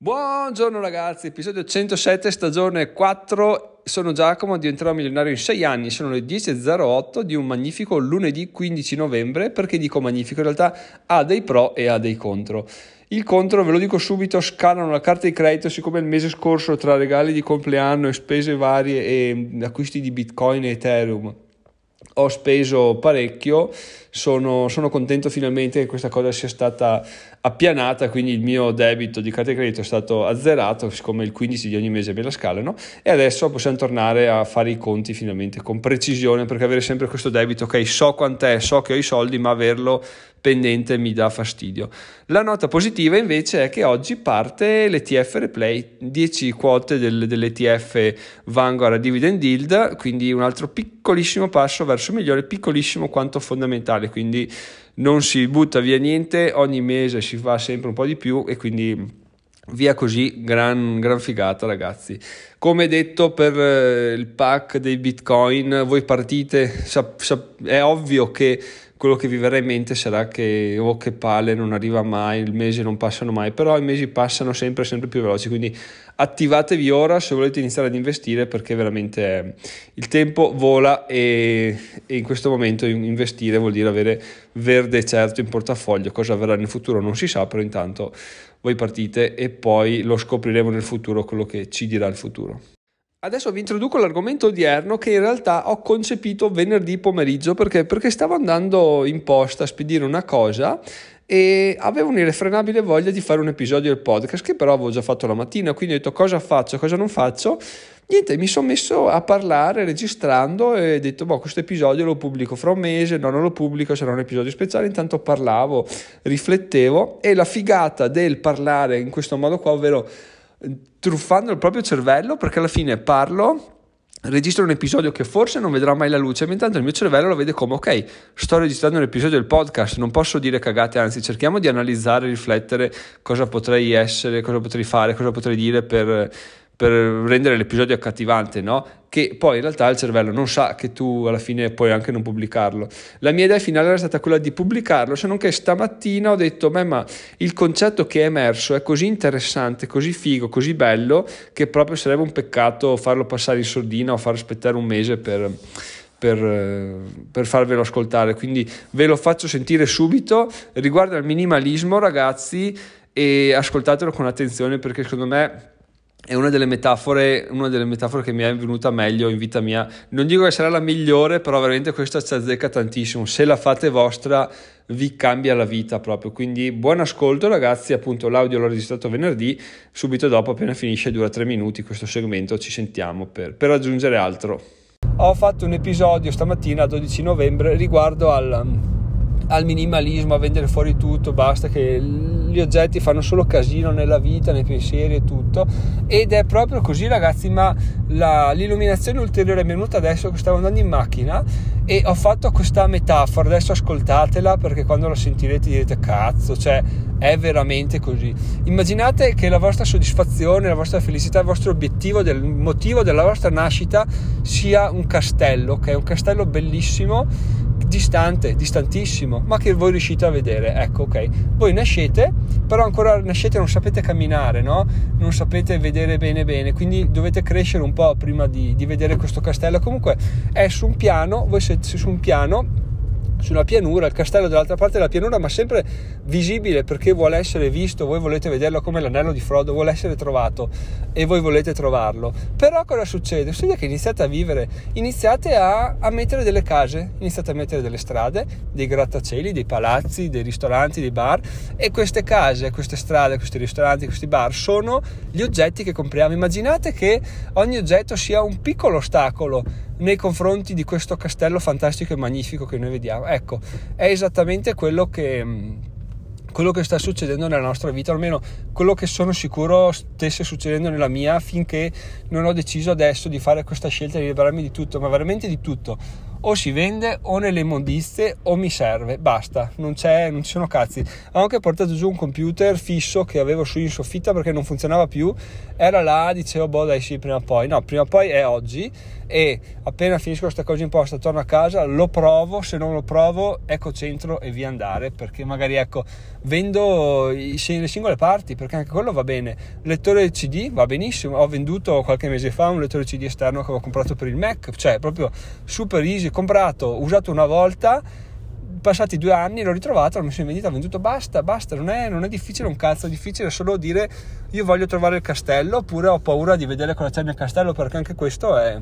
Buongiorno ragazzi, episodio 107, stagione 4. Sono Giacomo, diventerò milionario in 6 anni. Sono le 10.08 di un magnifico lunedì 15 novembre. Perché dico magnifico? In realtà ha dei pro e ha dei contro. Il contro, ve lo dico subito, scalano la carta di credito siccome il mese scorso tra regali di compleanno e spese varie e acquisti di Bitcoin e Ethereum ho speso parecchio, sono, sono, contento finalmente che questa cosa sia stata appianata, quindi il mio debito di carta di credito è stato azzerato, siccome il 15 di ogni mese me la scalano, e adesso possiamo tornare a fare i conti finalmente con precisione, perché avere sempre questo debito, ok, so quant'è, so che ho i soldi, ma averlo pendente mi dà fastidio. La nota positiva invece è che oggi parte l'ETF Replay, 10 quote del, dell'ETF Vanguard Dividend Yield, quindi un altro piccolissimo passo verso migliore, piccolissimo quanto fondamentale, quindi non si butta via niente, ogni mese si fa sempre un po' di più e quindi via così, gran, gran figata ragazzi. Come detto per eh, il pack dei bitcoin, voi partite, è ovvio che quello che vi verrà in mente sarà che oh che palle non arriva mai, il mese non passano mai, però i mesi passano sempre sempre più veloci, quindi attivatevi ora se volete iniziare ad investire perché veramente il tempo vola e, e in questo momento investire vuol dire avere verde certo in portafoglio, cosa avverrà nel futuro non si sa, però intanto voi partite e poi lo scopriremo nel futuro quello che ci dirà il futuro. Adesso vi introduco l'argomento odierno che in realtà ho concepito venerdì pomeriggio perché, perché stavo andando in posta a spedire una cosa e avevo un'irrefrenabile voglia di fare un episodio del podcast che però avevo già fatto la mattina, quindi ho detto cosa faccio, cosa non faccio. Niente, mi sono messo a parlare registrando e ho detto, boh, questo episodio lo pubblico fra un mese, no, non lo pubblico, sarà un episodio speciale. Intanto parlavo, riflettevo e la figata del parlare in questo modo qua, ovvero truffando il proprio cervello perché alla fine parlo registro un episodio che forse non vedrà mai la luce, ma intanto il mio cervello lo vede come ok, sto registrando un episodio del podcast, non posso dire cagate, anzi cerchiamo di analizzare, riflettere cosa potrei essere, cosa potrei fare, cosa potrei dire per per rendere l'episodio accattivante, no? Che poi in realtà il cervello non sa che tu alla fine puoi anche non pubblicarlo. La mia idea finale era stata quella di pubblicarlo, se non che stamattina ho detto, beh, ma il concetto che è emerso è così interessante, così figo, così bello, che proprio sarebbe un peccato farlo passare in sordina o far aspettare un mese per, per, per, farvelo ascoltare. Quindi ve lo faccio sentire subito. Riguardo al minimalismo, ragazzi, e ascoltatelo con attenzione perché secondo me è una delle metafore, una delle metafore che mi è venuta meglio in vita mia. Non dico che sarà la migliore, però veramente questa ci azzecca tantissimo. Se la fate vostra, vi cambia la vita proprio. Quindi buon ascolto, ragazzi. Appunto, l'audio l'ho registrato venerdì. Subito dopo, appena finisce, dura tre minuti questo segmento. Ci sentiamo per, per aggiungere altro. Ho fatto un episodio stamattina, 12 novembre, riguardo al, al minimalismo, a vendere fuori tutto. Basta che gli oggetti fanno solo casino nella vita, nei pensieri e tutto. Ed è proprio così ragazzi ma la, l'illuminazione ulteriore è venuta adesso che stavo andando in macchina e ho fatto questa metafora. Adesso ascoltatela perché quando la sentirete direte cazzo cioè è veramente così. Immaginate che la vostra soddisfazione la vostra felicità il vostro obiettivo del motivo della vostra nascita sia un castello è un castello bellissimo distante, distantissimo, ma che voi riuscite a vedere. Ecco, ok. Voi nascete, però ancora nascete non sapete camminare, no? Non sapete vedere bene bene, quindi dovete crescere un po' prima di, di vedere questo castello. Comunque è su un piano, voi siete su un piano sulla pianura, il castello dall'altra parte della pianura, ma sempre visibile perché vuole essere visto, voi volete vederlo come l'anello di Frodo, vuole essere trovato e voi volete trovarlo. Però cosa succede? Succede che iniziate a vivere, iniziate a, a mettere delle case, iniziate a mettere delle strade, dei grattacieli, dei palazzi, dei ristoranti, dei bar e queste case, queste strade, questi ristoranti, questi bar sono gli oggetti che compriamo. Immaginate che ogni oggetto sia un piccolo ostacolo nei confronti di questo castello fantastico e magnifico che noi vediamo. Ecco, è esattamente quello che, mm, quello che sta succedendo nella nostra vita, almeno quello che sono sicuro stesse succedendo nella mia finché non ho deciso adesso di fare questa scelta di liberarmi di tutto, ma veramente di tutto. o si vende o nelle immondizie o mi serve, basta, non, c'è, non ci sono cazzi. Ho anche portato giù un computer fisso che avevo su in soffitta perché non funzionava più, era là, dicevo boh dai sì prima o poi, no prima o poi è oggi e appena finisco questa cosa imposta torno a casa, lo provo, se non lo provo ecco centro e via andare perché magari ecco vendo i, le singole parti perché anche quello va bene, lettore CD va benissimo, ho venduto qualche mese fa un lettore CD esterno che avevo comprato per il Mac, cioè proprio super easy, comprato, usato una volta passati due anni l'ho ritrovato, l'ho messo in vendita, ho venduto, basta, basta, non è, non è, difficile un cazzo, è difficile solo dire io voglio trovare il castello oppure ho paura di vedere cosa c'è nel castello perché anche questo è,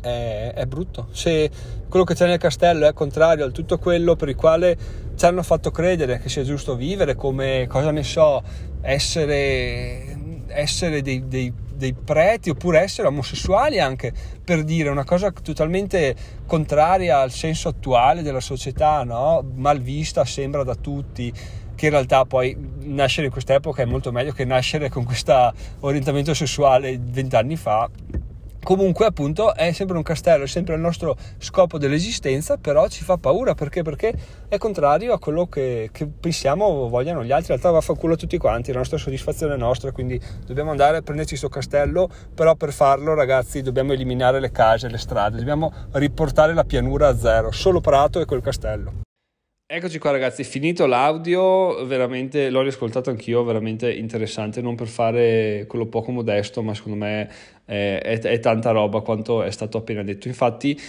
è, è brutto. Se quello che c'è nel castello è contrario a tutto quello per il quale ci hanno fatto credere che sia giusto vivere, come cosa ne so, essere, essere dei, dei, dei preti oppure essere omosessuali anche per dire una cosa totalmente contraria al senso attuale della società, no? mal vista sembra da tutti che in realtà poi nascere in quest'epoca è molto meglio che nascere con questo orientamento sessuale vent'anni fa comunque appunto è sempre un castello, è sempre il nostro scopo dell'esistenza, però ci fa paura perché? Perché è contrario a quello che, che pensiamo vogliano gli altri, in realtà va a fa culo a tutti quanti, la nostra soddisfazione è nostra, quindi dobbiamo andare a prenderci questo castello, però per farlo ragazzi dobbiamo eliminare le case, le strade, dobbiamo riportare la pianura a zero, solo prato e quel castello. Eccoci qua ragazzi, finito l'audio, veramente l'ho riascoltato anch'io, veramente interessante, non per fare quello poco modesto, ma secondo me è, è, è tanta roba quanto è stato appena detto. Infatti,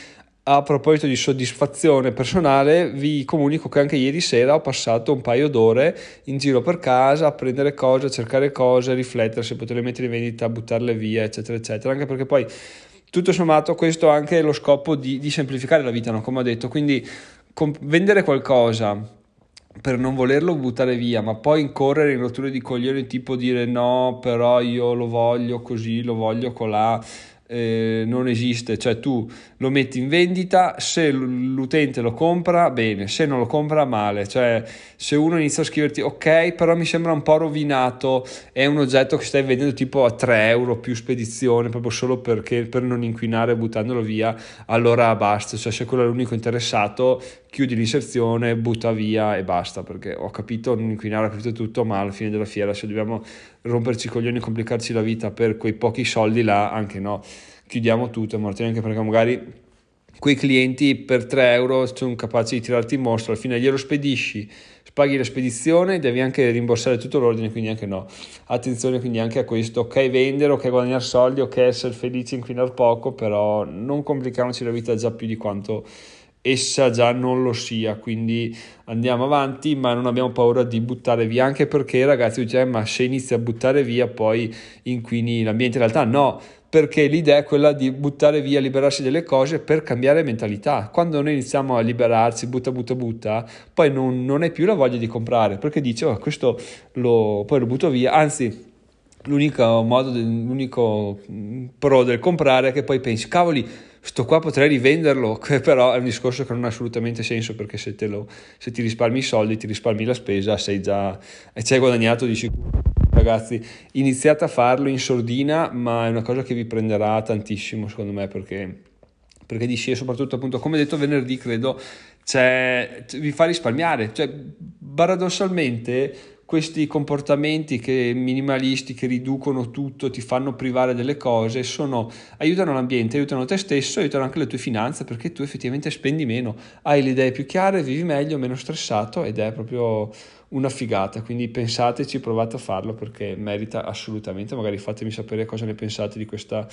a proposito di soddisfazione personale, vi comunico che anche ieri sera ho passato un paio d'ore in giro per casa a prendere cose, a cercare cose, a riflettere se poterle mettere in vendita, buttarle via, eccetera, eccetera, anche perché poi tutto sommato questo ha anche lo scopo di, di semplificare la vita, no? come ho detto, quindi comp- vendere qualcosa per non volerlo buttare via, ma poi incorrere in rotture di coglioni tipo dire no, però io lo voglio così, lo voglio colà, eh, non esiste, cioè tu lo metti in vendita, se l'utente lo compra bene, se non lo compra male, cioè se uno inizia a scriverti ok però mi sembra un po' rovinato, è un oggetto che stai vendendo tipo a 3 euro più spedizione proprio solo perché per non inquinare buttandolo via, allora basta, cioè se quello è l'unico interessato chiudi l'inserzione, butta via e basta perché ho capito non inquinare, ho capito tutto ma alla fine della fiera se dobbiamo romperci i coglioni e complicarci la vita per quei pochi soldi là, anche no, chiudiamo tutto, Martino, anche perché magari quei clienti per 3 euro sono capaci di tirarti in mostro, alla fine glielo spedisci, paghi la spedizione, devi anche rimborsare tutto l'ordine, quindi anche no. Attenzione quindi anche a questo, ok vendere, ok guadagnare soldi, ok essere felici, inquinare poco, però non complichiamoci la vita già più di quanto essa già non lo sia, quindi andiamo avanti, ma non abbiamo paura di buttare via, anche perché ragazzi, cioè, ma se inizi a buttare via poi inquini l'ambiente, in realtà no, perché l'idea è quella di buttare via, liberarsi delle cose per cambiare mentalità. Quando noi iniziamo a liberarsi, butta, butta, butta, poi non, non è più la voglia di comprare, perché dice, oh, questo lo, poi lo butto via, anzi l'unico modo, l'unico pro del comprare è che poi pensi, cavoli, sto qua potrei rivenderlo, però è un discorso che non ha assolutamente senso perché se, lo, se ti risparmi i soldi, ti risparmi la spesa, sei già, ci hai guadagnato di sicuro. Ragazzi, iniziate a farlo in sordina, ma è una cosa che vi prenderà tantissimo secondo me perché, perché di scia, soprattutto appunto come detto venerdì credo, vi fa risparmiare, cioè paradossalmente questi comportamenti che minimalisti che riducono tutto, ti fanno privare delle cose, sono, aiutano l'ambiente, aiutano te stesso, aiutano anche le tue finanze perché tu effettivamente spendi meno, hai le idee più chiare, vivi meglio, meno stressato ed è proprio una figata. Quindi pensateci, provate a farlo perché merita assolutamente. Magari fatemi sapere cosa ne pensate di questa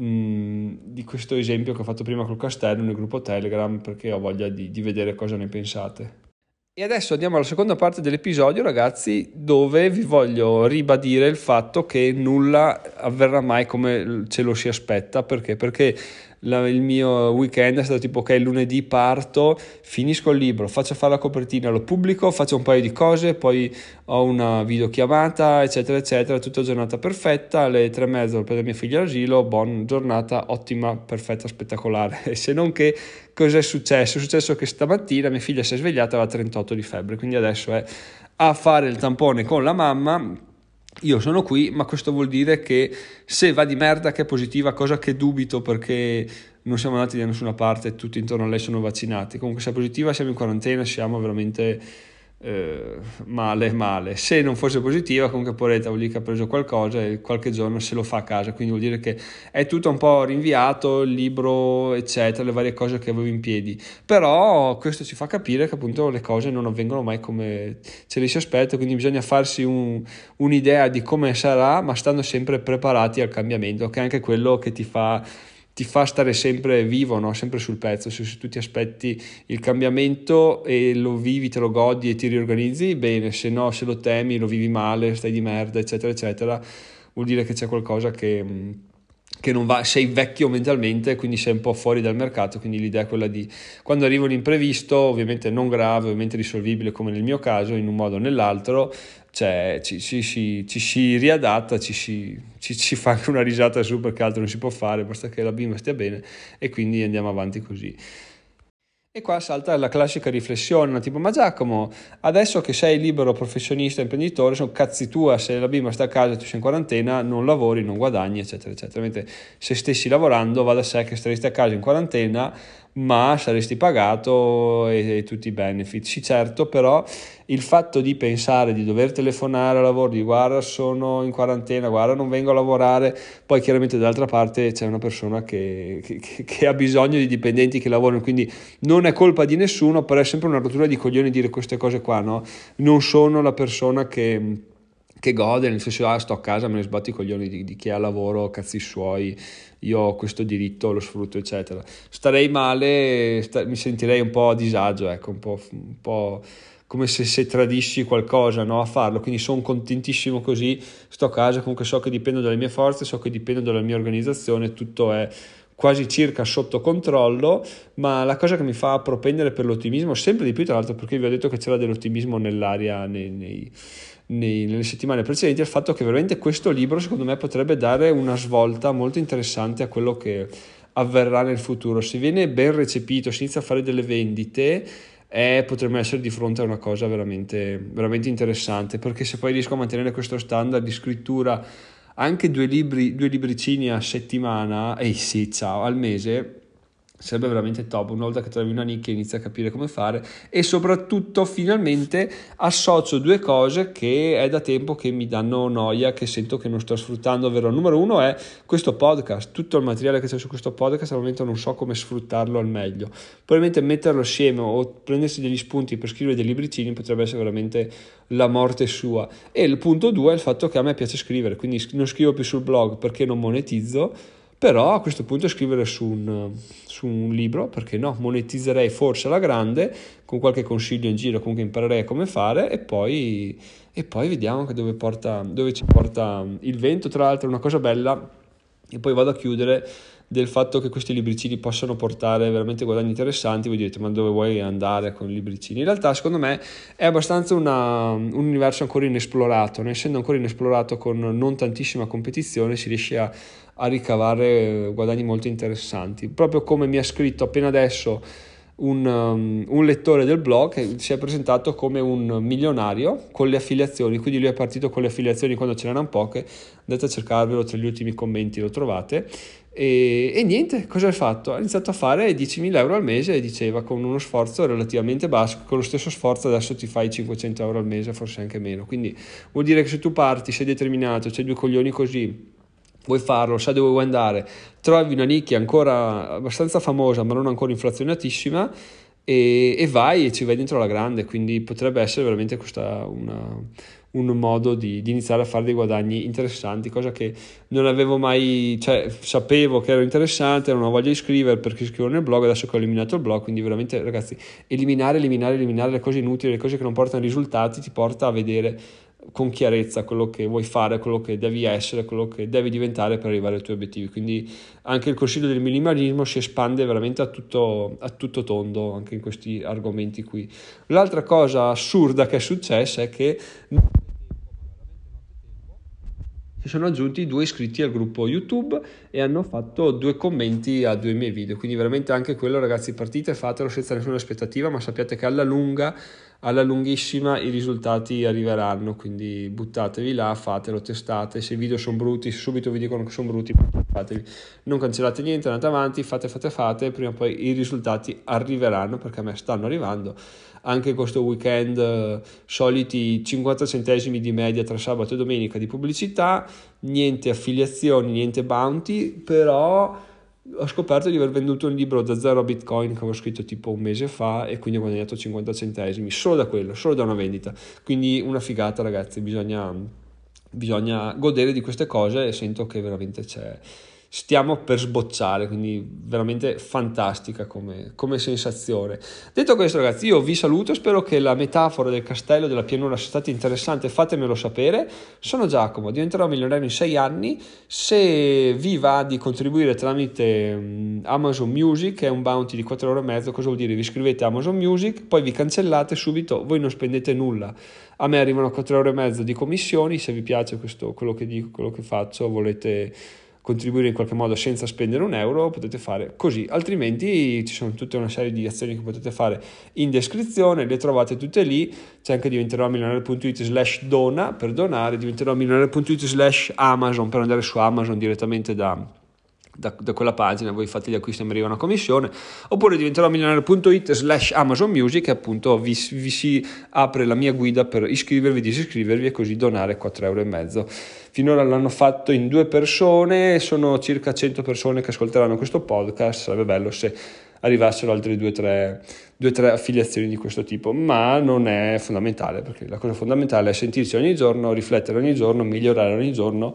mm, di questo esempio che ho fatto prima col castello nel gruppo Telegram perché ho voglia di, di vedere cosa ne pensate. E adesso andiamo alla seconda parte dell'episodio, ragazzi, dove vi voglio ribadire il fatto che nulla avverrà mai come ce lo si aspetta. Perché? Perché la, il mio weekend è stato tipo ok lunedì parto finisco il libro faccio fare la copertina lo pubblico faccio un paio di cose poi ho una videochiamata eccetera eccetera tutta giornata perfetta alle tre e mezza per mia figlia all'asilo buona giornata ottima perfetta spettacolare. Se non che cosa è successo? È successo che stamattina mia figlia si è svegliata aveva 38 di febbre quindi adesso è a fare il tampone con la mamma io sono qui, ma questo vuol dire che se va di merda che è positiva, cosa che dubito perché non siamo andati da nessuna parte, tutti intorno a lei sono vaccinati. Comunque se è positiva siamo in quarantena, siamo veramente eh, male, male. Se non fosse positiva, comunque Poretta vuol dire che ha preso qualcosa e qualche giorno se lo fa a casa, quindi vuol dire che è tutto un po' rinviato, il libro, eccetera, le varie cose che avevo in piedi. Però questo ci fa capire che appunto le cose non avvengono mai come ce le si aspetta, quindi bisogna farsi un, un'idea di come sarà, ma stando sempre preparati al cambiamento, che è anche quello che ti fa ti fa stare sempre vivo, no? sempre sul pezzo, se, se, tu ti aspetti il cambiamento e lo vivi, te lo godi e ti riorganizzi, bene, se no, se lo temi, lo vivi male, stai di merda, eccetera, eccetera, vuol dire che c'è qualcosa che, che non va, sei vecchio mentalmente, quindi sei un po' fuori dal mercato, quindi l'idea è quella di quando arriva un imprevisto, ovviamente non grave, ovviamente risolvibile come nel mio caso, in un modo o nell'altro, cioè, ci, ci, ci, ci, si riadatta, ci si, fa anche una risata su perché altro non si può fare, basta che la bimba stia bene e quindi andiamo avanti così. E qua salta la classica riflessione, tipo ma Giacomo, adesso che sei libero professionista, imprenditore, sono cazzi tua, se la bimba sta a casa tu sei in quarantena, non lavori, non guadagni, eccetera, eccetera. Mentre se stessi lavorando va da sé che staresti a casa in quarantena, ma saresti pagato e, e, tutti i benefit. Sì, certo, però il fatto di pensare di dover telefonare al lavoro, di guarda sono in quarantena, guarda non vengo a lavorare, poi chiaramente dall'altra parte c'è una persona che, che, che ha bisogno di dipendenti che lavorano, quindi non è colpa di nessuno, però è sempre una rottura di coglioni dire queste cose qua, no? Non sono la persona che che gode, nel senso ah, sto a casa, me ne sbatto i coglioni di, di, chi ha lavoro, cazzi suoi, io ho questo diritto, lo sfrutto, eccetera. Starei male, sta, mi sentirei un po' a disagio, ecco, un po', un po' come se, se, tradisci qualcosa no, a farlo, quindi sono contentissimo così, sto a casa, comunque so che dipendo dalle mie forze, so che dipendo dalla mia organizzazione, tutto è quasi circa sotto controllo, ma la cosa che mi fa propendere per l'ottimismo, sempre di più tra l'altro perché vi ho detto che c'era dell'ottimismo nell'aria nei, nei nei, nelle settimane precedenti, il fatto che veramente questo libro secondo me potrebbe dare una svolta molto interessante a quello che avverrà nel futuro. Se viene ben recepito, si inizia a fare delle vendite, eh, potremmo essere di fronte a una cosa veramente, veramente interessante, perché se poi riesco a mantenere questo standard di scrittura anche due, libri, due libricini a settimana, e eh sì, ciao, al mese, sarebbe veramente top una volta che trovi una nicchia inizi a capire come fare. E soprattutto finalmente associo due cose che è da tempo che mi danno noia che sento che non sto sfruttando ovvero numero uno è questo podcast. Tutto il materiale che c'è su questo podcast al momento non so come sfruttarlo al meglio. Probabilmente metterlo assieme o prendersi degli spunti per scrivere dei libricini potrebbe essere veramente la morte sua. E il punto due è il fatto che a me piace scrivere quindi non scrivo più sul blog perché non monetizzo però a questo punto scrivere su un, su un libro, perché no, monetizzerei forse alla grande, con qualche consiglio in giro, comunque imparerei come fare e poi, e poi vediamo dove, porta, dove ci porta il vento. Tra l'altro una cosa bella, e poi vado a chiudere, del fatto che questi libricini possano portare veramente guadagni interessanti, voi direte ma dove vuoi andare con i libricini? In realtà secondo me è abbastanza una, un universo ancora inesplorato, essendo ancora inesplorato con non tantissima competizione si riesce a, a ricavare guadagni molto interessanti. Proprio come mi ha scritto appena adesso un, um, un, lettore del blog che si è presentato come un milionario con le affiliazioni, quindi lui è partito con le affiliazioni quando ce n'erano poche, andate a cercarvelo tra gli ultimi commenti, lo trovate. E, e, niente, cosa hai fatto? Ha iniziato a fare 10.000 euro al mese e diceva con uno sforzo relativamente basso, con lo stesso sforzo adesso ti fai 500 euro al mese, forse anche meno. Quindi vuol dire che se tu parti, sei determinato, c'hai due coglioni così, vuoi farlo, sai dove vuoi andare, trovi una nicchia ancora abbastanza famosa ma non ancora inflazionatissima e, e vai e ci vai dentro alla grande, quindi potrebbe essere veramente questa una, un modo di, di, iniziare a fare dei guadagni interessanti, cosa che non avevo mai, cioè sapevo che era interessante, non ho voglia di scrivere perché scrivo nel blog, adesso che ho eliminato il blog, quindi veramente ragazzi, eliminare, eliminare, eliminare le cose inutili, le cose che non portano risultati, ti porta a vedere con chiarezza quello che vuoi fare, quello che devi essere, quello che devi diventare per arrivare ai tuoi obiettivi. Quindi anche il consiglio del minimalismo si espande veramente a tutto, a tutto tondo anche in questi argomenti qui. L'altra cosa assurda che è successa è che si sono aggiunti due iscritti al gruppo YouTube e hanno fatto due commenti a due miei video. Quindi veramente anche quello ragazzi partite, fatelo senza nessuna aspettativa, ma sappiate che alla lunga alla lunghissima i risultati arriveranno, quindi buttatevi là, fatelo, testate, se i video sono brutti, subito vi dicono che sono brutti, fatevi. non cancellate niente, andate avanti, fate, fate, fate, prima o poi i risultati arriveranno perché a me stanno arrivando. Anche questo weekend eh, soliti 50 centesimi di media tra sabato e domenica di pubblicità, niente affiliazioni, niente bounty, però ho scoperto di aver venduto un libro da zero bitcoin che avevo scritto tipo un mese fa e quindi ho guadagnato 50 centesimi solo da quello, solo da una vendita. Quindi una figata ragazzi, bisogna, bisogna godere di queste cose e sento che veramente c'è stiamo per sbocciare, quindi veramente fantastica come, come, sensazione. Detto questo ragazzi, io vi saluto, spero che la metafora del castello della pianura sia stata interessante, fatemelo sapere. Sono Giacomo, diventerò milionario in sei anni, se vi va di contribuire tramite um, Amazon Music, che è un bounty di 4,5 euro, cosa vuol dire? Vi iscrivete a Amazon Music, poi vi cancellate subito, voi non spendete nulla. A me arrivano 4,5 euro di commissioni, se vi piace questo, quello che dico, quello che faccio, volete contribuire in qualche modo senza spendere un euro, potete fare così, altrimenti ci sono tutta una serie di azioni che potete fare in descrizione, le trovate tutte lì, c'è anche diventerò milionario.it slash dona per donare, diventerò milionario.it slash Amazon per andare su Amazon direttamente da da, da, quella pagina, voi fate gli acquisti e mi arriva una commissione, oppure diventerò milionario.it slash Amazon Music e appunto vi, vi, si apre la mia guida per iscrivervi, disiscrivervi e così donare 4,5 euro. Finora l'hanno fatto in due persone, sono circa 100 persone che ascolteranno questo podcast, sarebbe bello se arrivassero altre 2-3 affiliazioni di questo tipo, ma non è fondamentale perché la cosa fondamentale è sentirsi ogni giorno, riflettere ogni giorno, migliorare ogni giorno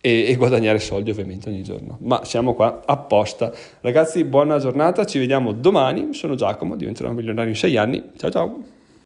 e, e, guadagnare soldi ovviamente ogni giorno. Ma siamo qua apposta. Ragazzi, buona giornata, ci vediamo domani. Sono Giacomo, diventerò milionario in sei anni. Ciao ciao!